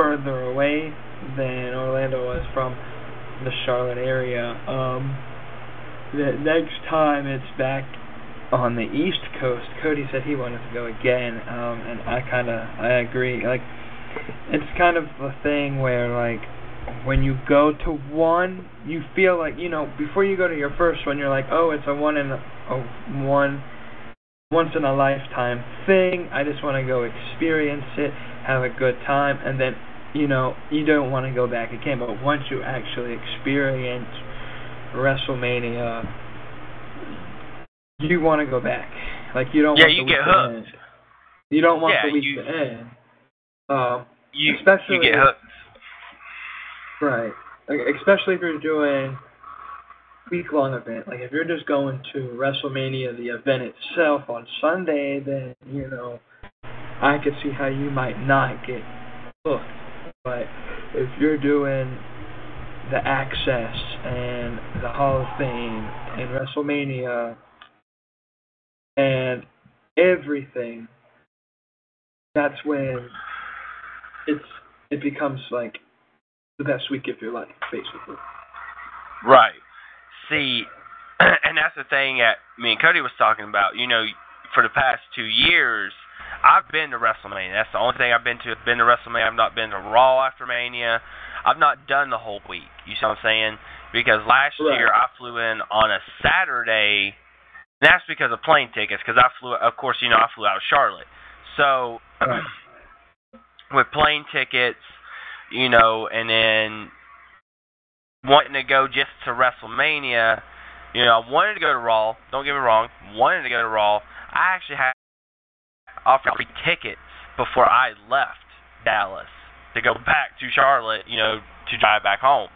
further away than Orlando was from the Charlotte area. Um, the next time it's back on the East Coast, Cody said he wanted to go again, um, and I kind of I agree. Like, it's kind of a thing where like when you go to one, you feel like you know before you go to your first one, you're like, oh, it's a one in a, a one once in a lifetime thing. I just want to go experience it, have a good time, and then you know you don't want to go back again. But once you actually experience WrestleMania you want to go back. Like you don't
Yeah,
want
you
the
get
to
hooked.
end. You don't want
Yeah,
the week
you-
to end. Um,
you
especially
you get hooked.
right. Like, especially if you're doing week long event. Like if you're just going to WrestleMania the event itself on Sunday, then you know I could see how you might not get hooked. But if you're doing the Access and the Hall of Fame and WrestleMania and everything, that's when it's it becomes like the best week of your life, basically.
Right. See, and that's the thing that me and Cody was talking about. You know, for the past two years, I've been to WrestleMania. That's the only thing I've been to. I've been to WrestleMania. I've not been to Raw after Mania. I've not done the whole week. You see what I'm saying? because last
Right.
year I flew in on a Saturday. And that's because of plane tickets. Because I flew, of course, you know, I flew out of Charlotte. So
Right.
with plane tickets, you know, and then wanting to go just to WrestleMania, you know, I wanted to go to Raw. Don't get me wrong, wanted to go to Raw. I actually had offered free tickets before I left Dallas to go back to Charlotte, you know, to drive back home.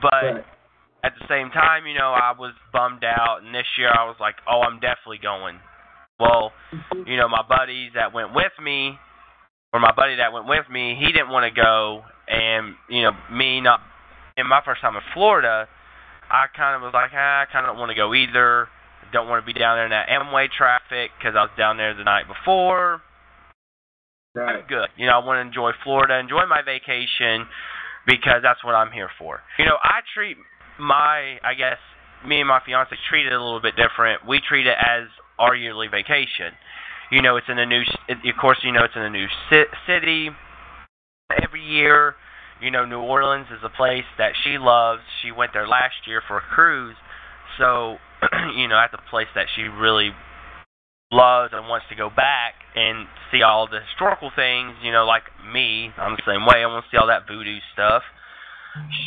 But at the same time, you know, I was bummed out, and this year I was like, oh, I'm definitely going. Well, you know, my buddies that went with me, or my buddy that went with me, he didn't want to go, and you know, me not in my first time in Florida, I kind of was like, ah, I kind of don't want to go either. Don't want to be down there in that Amway traffic because I was down there the night before.
Right.
I'm good. You know, I want to enjoy Florida, enjoy my vacation because that's what I'm here for. You know, I treat my, I guess, me and my fiance treat it a little bit different. We treat it as our yearly vacation. You know, it's in a new, of course, you know, it's in a new ci- city every year. You know, New Orleans is a place that she loves. She went there last year for a cruise. So, you know, at the place that she really loves and wants to go back and see all the historical things, you know, like me. I'm the same way. I want to see all that voodoo stuff.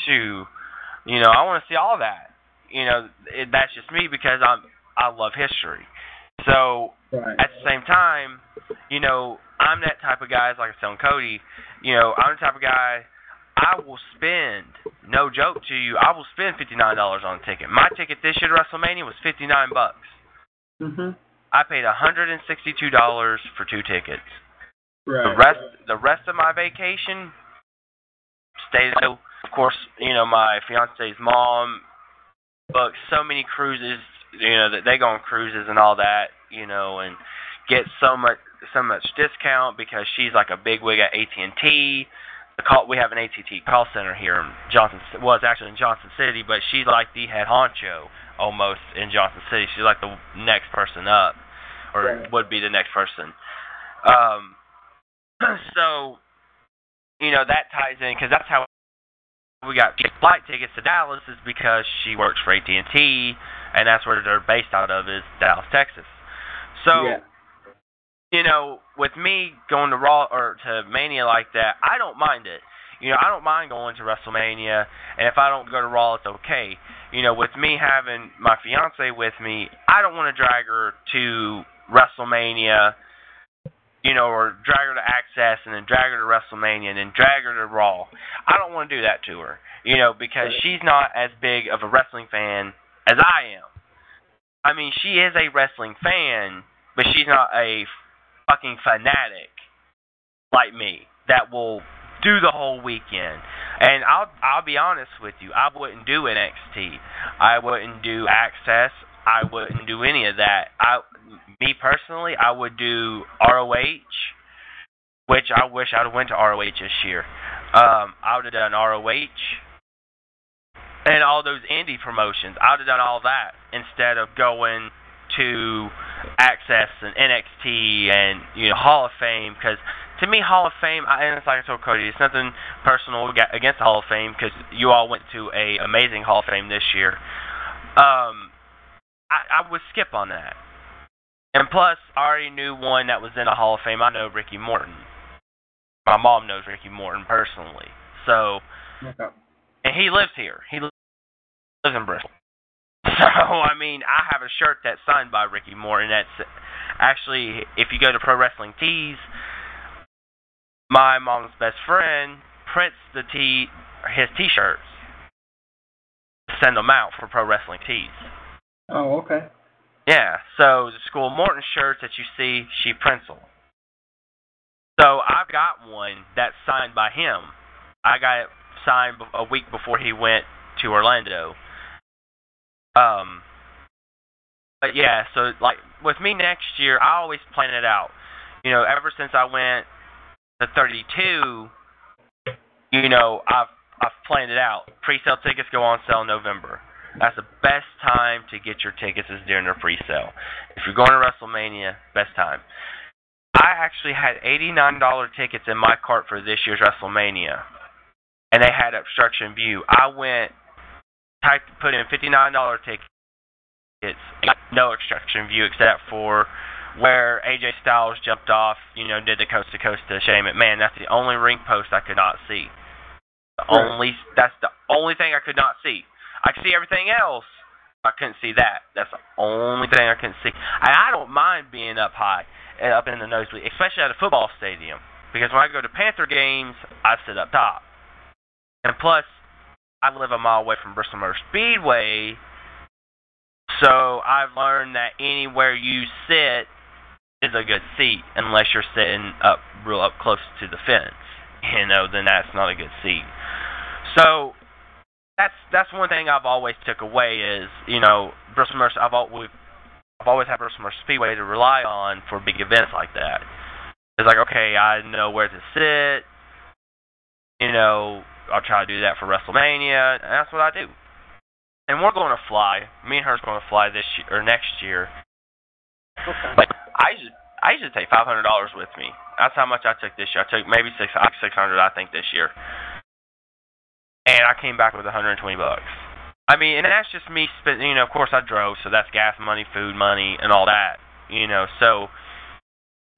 Shoo. You know, I want to see all that. You know, it, that's just me because I'm I love history. So
Right.
at the same time, you know, I'm that type of guy, like I was telling Cody, you know, I'm the type of guy I will spend, no joke to you, I will spend fifty nine dollars on a ticket. My ticket this year to WrestleMania was fifty nine bucks.
Mhm.
I paid hundred and sixty two dollars for two tickets.
Right.
The rest the rest of my vacation stayed of course, you know, my fiance's mom booked so many cruises, you know, that they go on cruises and all that, you know, and get so much so much discount because she's like a big wig at AT and T. The call we have an AT&T call center here in Johnson. Well, it's actually in Johnson City, but she's like the head honcho almost in Johnson City. She's like the next person up, or
Right.
would be the next person. Um, so, you know, that ties in because that's how we got flight tickets to Dallas is because she works for AT and T, and that's where they're based out of is Dallas, Texas. So,
yeah.
You know, with me going to Raw or to Mania like that, I don't mind it. You know, I don't mind going to WrestleMania, and if I don't go to Raw, it's okay. You know, with me having my fiance with me, I don't want to drag her to WrestleMania, you know, or drag her to Access and then drag her to WrestleMania and then drag her to Raw. I don't want to do that to her, you know, because she's not as big of a wrestling fan as I am. I mean, she is a wrestling fan, but she's not a fucking fanatic like me that will do the whole weekend. And I'll I'll be honest with you, I wouldn't do NXT. I wouldn't do Access. I wouldn't do any of that. I me personally, I would do ROH, which I wish I'd have went to ROH this year. Um, I would have done ROH and all those indie promotions. I would have done all that instead of going to Access and NXT and you know Hall of Fame because to me Hall of Fame I, and it's like I told Cody it's nothing personal aga- against the Hall of Fame because you all went to a amazing Hall of Fame this year. Um, I, I would skip on that. And plus, I already knew one that was in a Hall of Fame. I know Ricky Morton. My mom knows Ricky Morton personally. So,
Okay.
and he lives here. He li- lives in Bristol. So, I mean, I have a shirt that's signed by Ricky Morton. That's actually, if you go to Pro Wrestling Tees, my mom's best friend prints the tee, his T-shirts, send them out for Pro Wrestling Tees.
Oh, okay.
Yeah, so the School Morton shirts that you see, she prints them. So I've got one that's signed by him. I got it signed a week before he went to Orlando. Um, but yeah, so like with me next year, I always plan it out. You know, ever since I went to 32, you know, I've I've planned it out. Pre-sale tickets go on sale in November. That's the best time to get your tickets is during their pre-sale. If you're going to WrestleMania, best time. I actually had $89 tickets in my cart for this year's WrestleMania, and they had obstruction view. I went type put in fifty nine dollar tickets, no extraction view except for where AJ Styles jumped off, you know, did the coast to coast to Shane McMahon. That's the only ring post I could not see. The
Right.
only that's the only thing I could not see. I could see everything else. I couldn't see that. That's the only thing I couldn't see. And I don't mind being up high, uh, up in the nosebleed, especially at a football stadium. Because when I go to Panther games, I sit up top. And plus, I live a mile away from Bristol Motor Speedway, so I've learned that anywhere you sit is a good seat, unless you're sitting up real up close to the fence. You know, then that's not a good seat. So that's that's one thing I've always took away is you know Bristol Motor. I've al- we've, I've always had Bristol Motor Speedway to rely on for big events like that. It's like okay, I know where to sit. You know, I'll try to do that for WrestleMania, and that's what I do. And we're going to fly. Me and her's going to fly this year or next year.
Okay.
But I usually I usually take five hundred dollars with me. That's how much I took this year. I took maybe six six hundred I think this year. And I came back with hundred and twenty bucks. I mean, and that's just me spending. You know, of course I drove, so that's gas money, food money, and all that. You know, so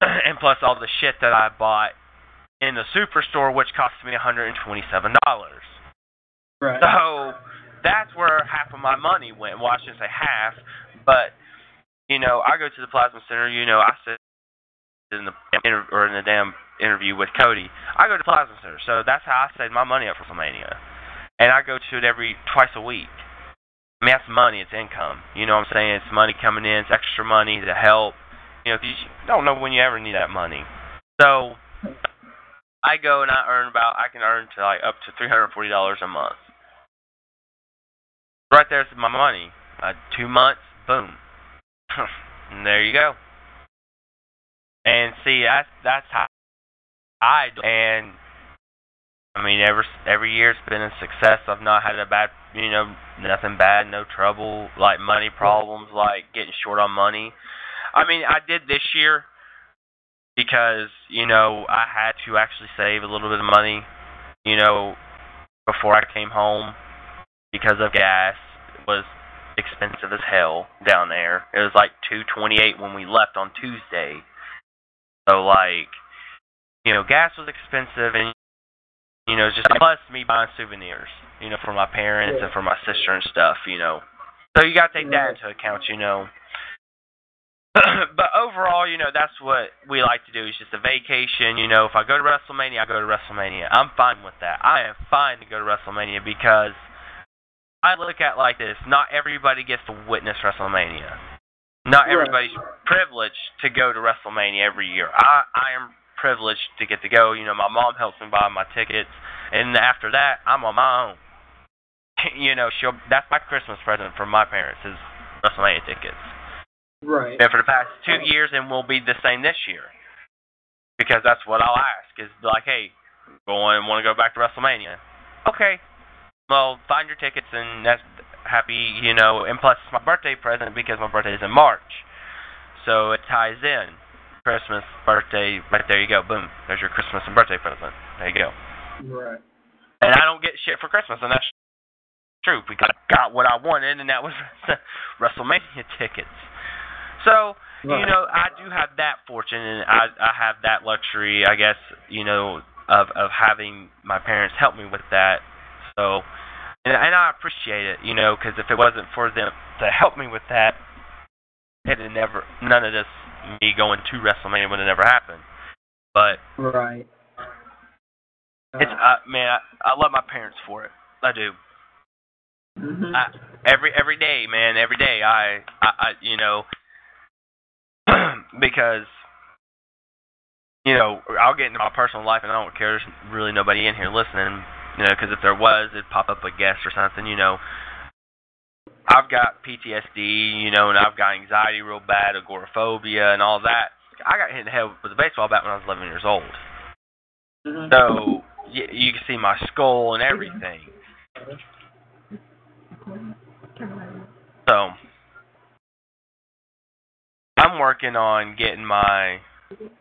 and plus all the shit that I bought in the superstore, which cost me a hundred and twenty-seven dollars.
Right.
So that's where half of my money went. Well, I shouldn't say half, but you know, I go to the plasma center. You know, I sit in the or in the damn interview with Cody. I go to the plasma center, so that's how I save my money up for WrestleMania, and I go to it every twice a week. I mean, that's money. It's income. You know what I'm saying? It's money coming in. It's extra money to help. You know, if you don't know when you ever need that money. So I go and I earn about. I can earn to like up to three hundred forty dollars a month. Right there's my money. Uh, two months, boom. and there you go. And see, that's that's how I do. And I mean, every every year it's been a success. I've not had a bad, you know, nothing bad, no trouble, like money problems, like getting short on money. I mean, I did this year because you know I had to actually save a little bit of money, you know, before I came home because of gas. It was expensive as hell down there. It was like two twenty eight when we left on Tuesday. So like, you know, gas was expensive, and you know, just plus me buying souvenirs, you know, for my parents and for my sister and stuff, you know. So you got to take that into account, you know. but overall, you know, that's what we like to do. It's just a vacation. You know, if I go to WrestleMania, I go to WrestleMania. I'm fine with that. I am fine to go to WrestleMania because I look at it like this: not everybody gets to witness WrestleMania. Not
Right.
everybody's privileged to go to WrestleMania every year. I I am privileged to get to go. You know, my mom helps me buy my tickets, and after that, I'm on my own. you know, she'll that's my Christmas present from my parents is WrestleMania tickets.
Right.
And for the past two years, and will be the same this year. Because that's what I'll ask is like, hey, going want to go back to WrestleMania? Okay, well, find your tickets, and that's happy, you know. And plus, it's my birthday present because my birthday is in March, so it ties in. Christmas, birthday, right there you go. Boom, there's your Christmas and birthday present. There you go.
Right.
And I don't get shit for Christmas, and that's true because I got what I wanted, and that was WrestleMania tickets. So, you know, I do have that fortune, and I I have that luxury, I guess, you know, of of having my parents help me with that. So, and, and I appreciate it, you know, because if it wasn't for them to help me with that, it'd never none of this me going to WrestleMania would have never happened. But
Right.
it's uh, man, I, I love my parents for it. I do.
Mhm.
I, every every day, man, every day. I, I, I you know, because you know, I'll get into my personal life, and I don't care. There's really nobody in here listening, you know, because if there was, it'd pop up a guest or something, you know. I've got PTSD, you know, and I've got anxiety real bad, agoraphobia, and all that. I got hit in the head with a baseball bat when I was 11 years old.
Mhm.
So you, you can see my skull and everything. So I'm working on getting my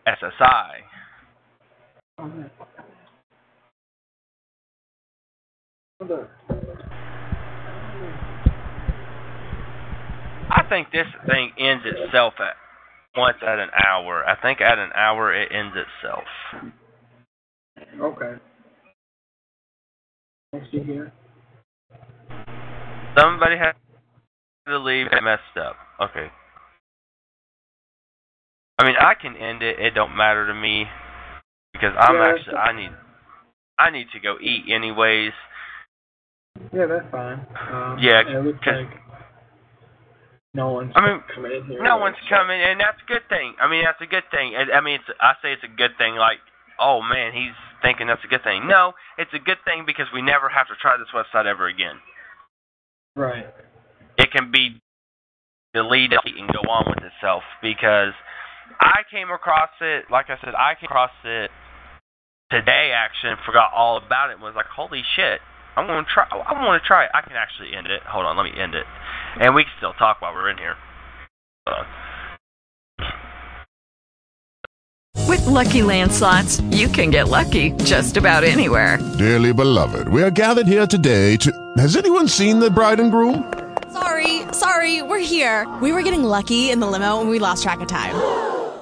SSI. I think this thing ends itself at once at an hour. I think at an hour it ends itself.
Okay. Let's see here.
Somebody has to leave. It messed up. Okay. I mean, I can end it. It don't matter to me because I'm
Yeah,
actually I need I need to go eat anyways.
Yeah, that's fine. Um,
Yeah,
It looks like no one's
I mean,
coming in here.
No one's coming, and that's a good thing. I mean, that's a good thing. And, I mean, it's I say it's a good thing. Like, oh man, he's thinking that's a good thing. No, it's a good thing because we never have to try this website ever again.
Right.
It can be deleted and go on with itself because I came across it. Like I said, I came across it today. Actually, and forgot all about it. and Was like, holy shit. I'm gonna try. I want to try it. I can actually end it. Hold on, let me end it, and we can still talk while we're in here.
With Lucky Land slots, you can get lucky just about anywhere.
Dearly beloved, we are gathered here today to. Has anyone seen the bride and groom?
Sorry, sorry, we're here. We were getting lucky in the limo and we lost track of time.